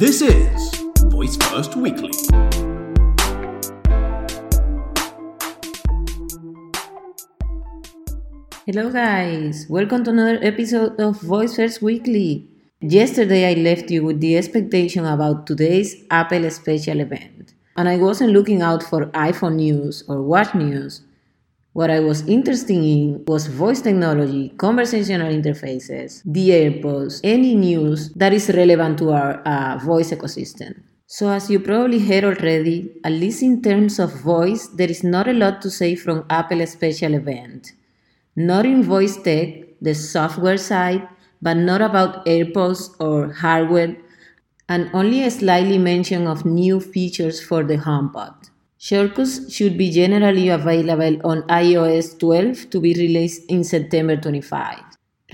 This is Voice First Weekly. Hello, guys. Welcome to another episode of Voice First Weekly. Yesterday, I left you with the expectation about today's Apple special event, and I wasn't looking out for iPhone news or watch news. What I was interested in was voice technology, conversational interfaces, the AirPods, any news that is relevant to our uh, voice ecosystem. So, as you probably heard already, at least in terms of voice, there is not a lot to say from Apple's special event. Not in voice tech, the software side, but not about AirPods or hardware, and only a slightly mention of new features for the HomePod. Shortcuts should be generally available on iOS 12 to be released in September 25.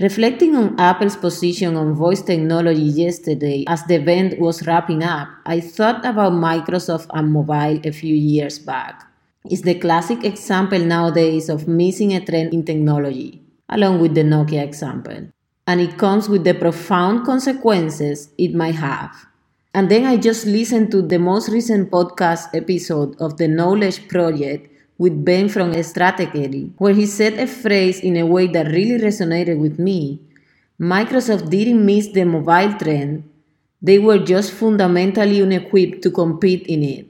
Reflecting on Apple's position on voice technology yesterday as the event was wrapping up, I thought about Microsoft and mobile a few years back. It's the classic example nowadays of missing a trend in technology, along with the Nokia example. And it comes with the profound consequences it might have. And then I just listened to the most recent podcast episode of the Knowledge Project with Ben from Stratechery, where he said a phrase in a way that really resonated with me. Microsoft didn't miss the mobile trend, they were just fundamentally unequipped to compete in it.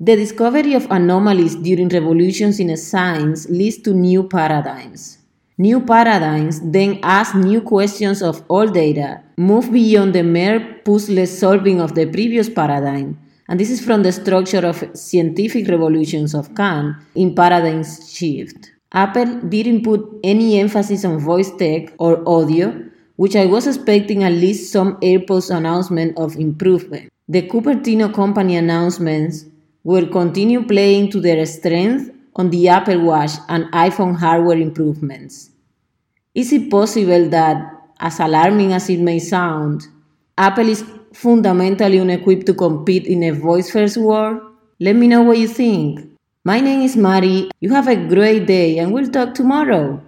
The discovery of anomalies during revolutions in science leads to new paradigms. New paradigms then ask new questions of all data, move beyond the mere puzzle solving of the previous paradigm, and this is from the structure of scientific revolutions of Kant in paradigm shift. Apple didn't put any emphasis on voice tech or audio, which I was expecting at least some AirPods announcement of improvement. The Cupertino company announcements will continue playing to their strength on the Apple Watch and iPhone hardware improvements. Is it possible that, as alarming as it may sound, Apple is fundamentally unequipped to compete in a voice first world? Let me know what you think. My name is Mari. You have a great day and we'll talk tomorrow.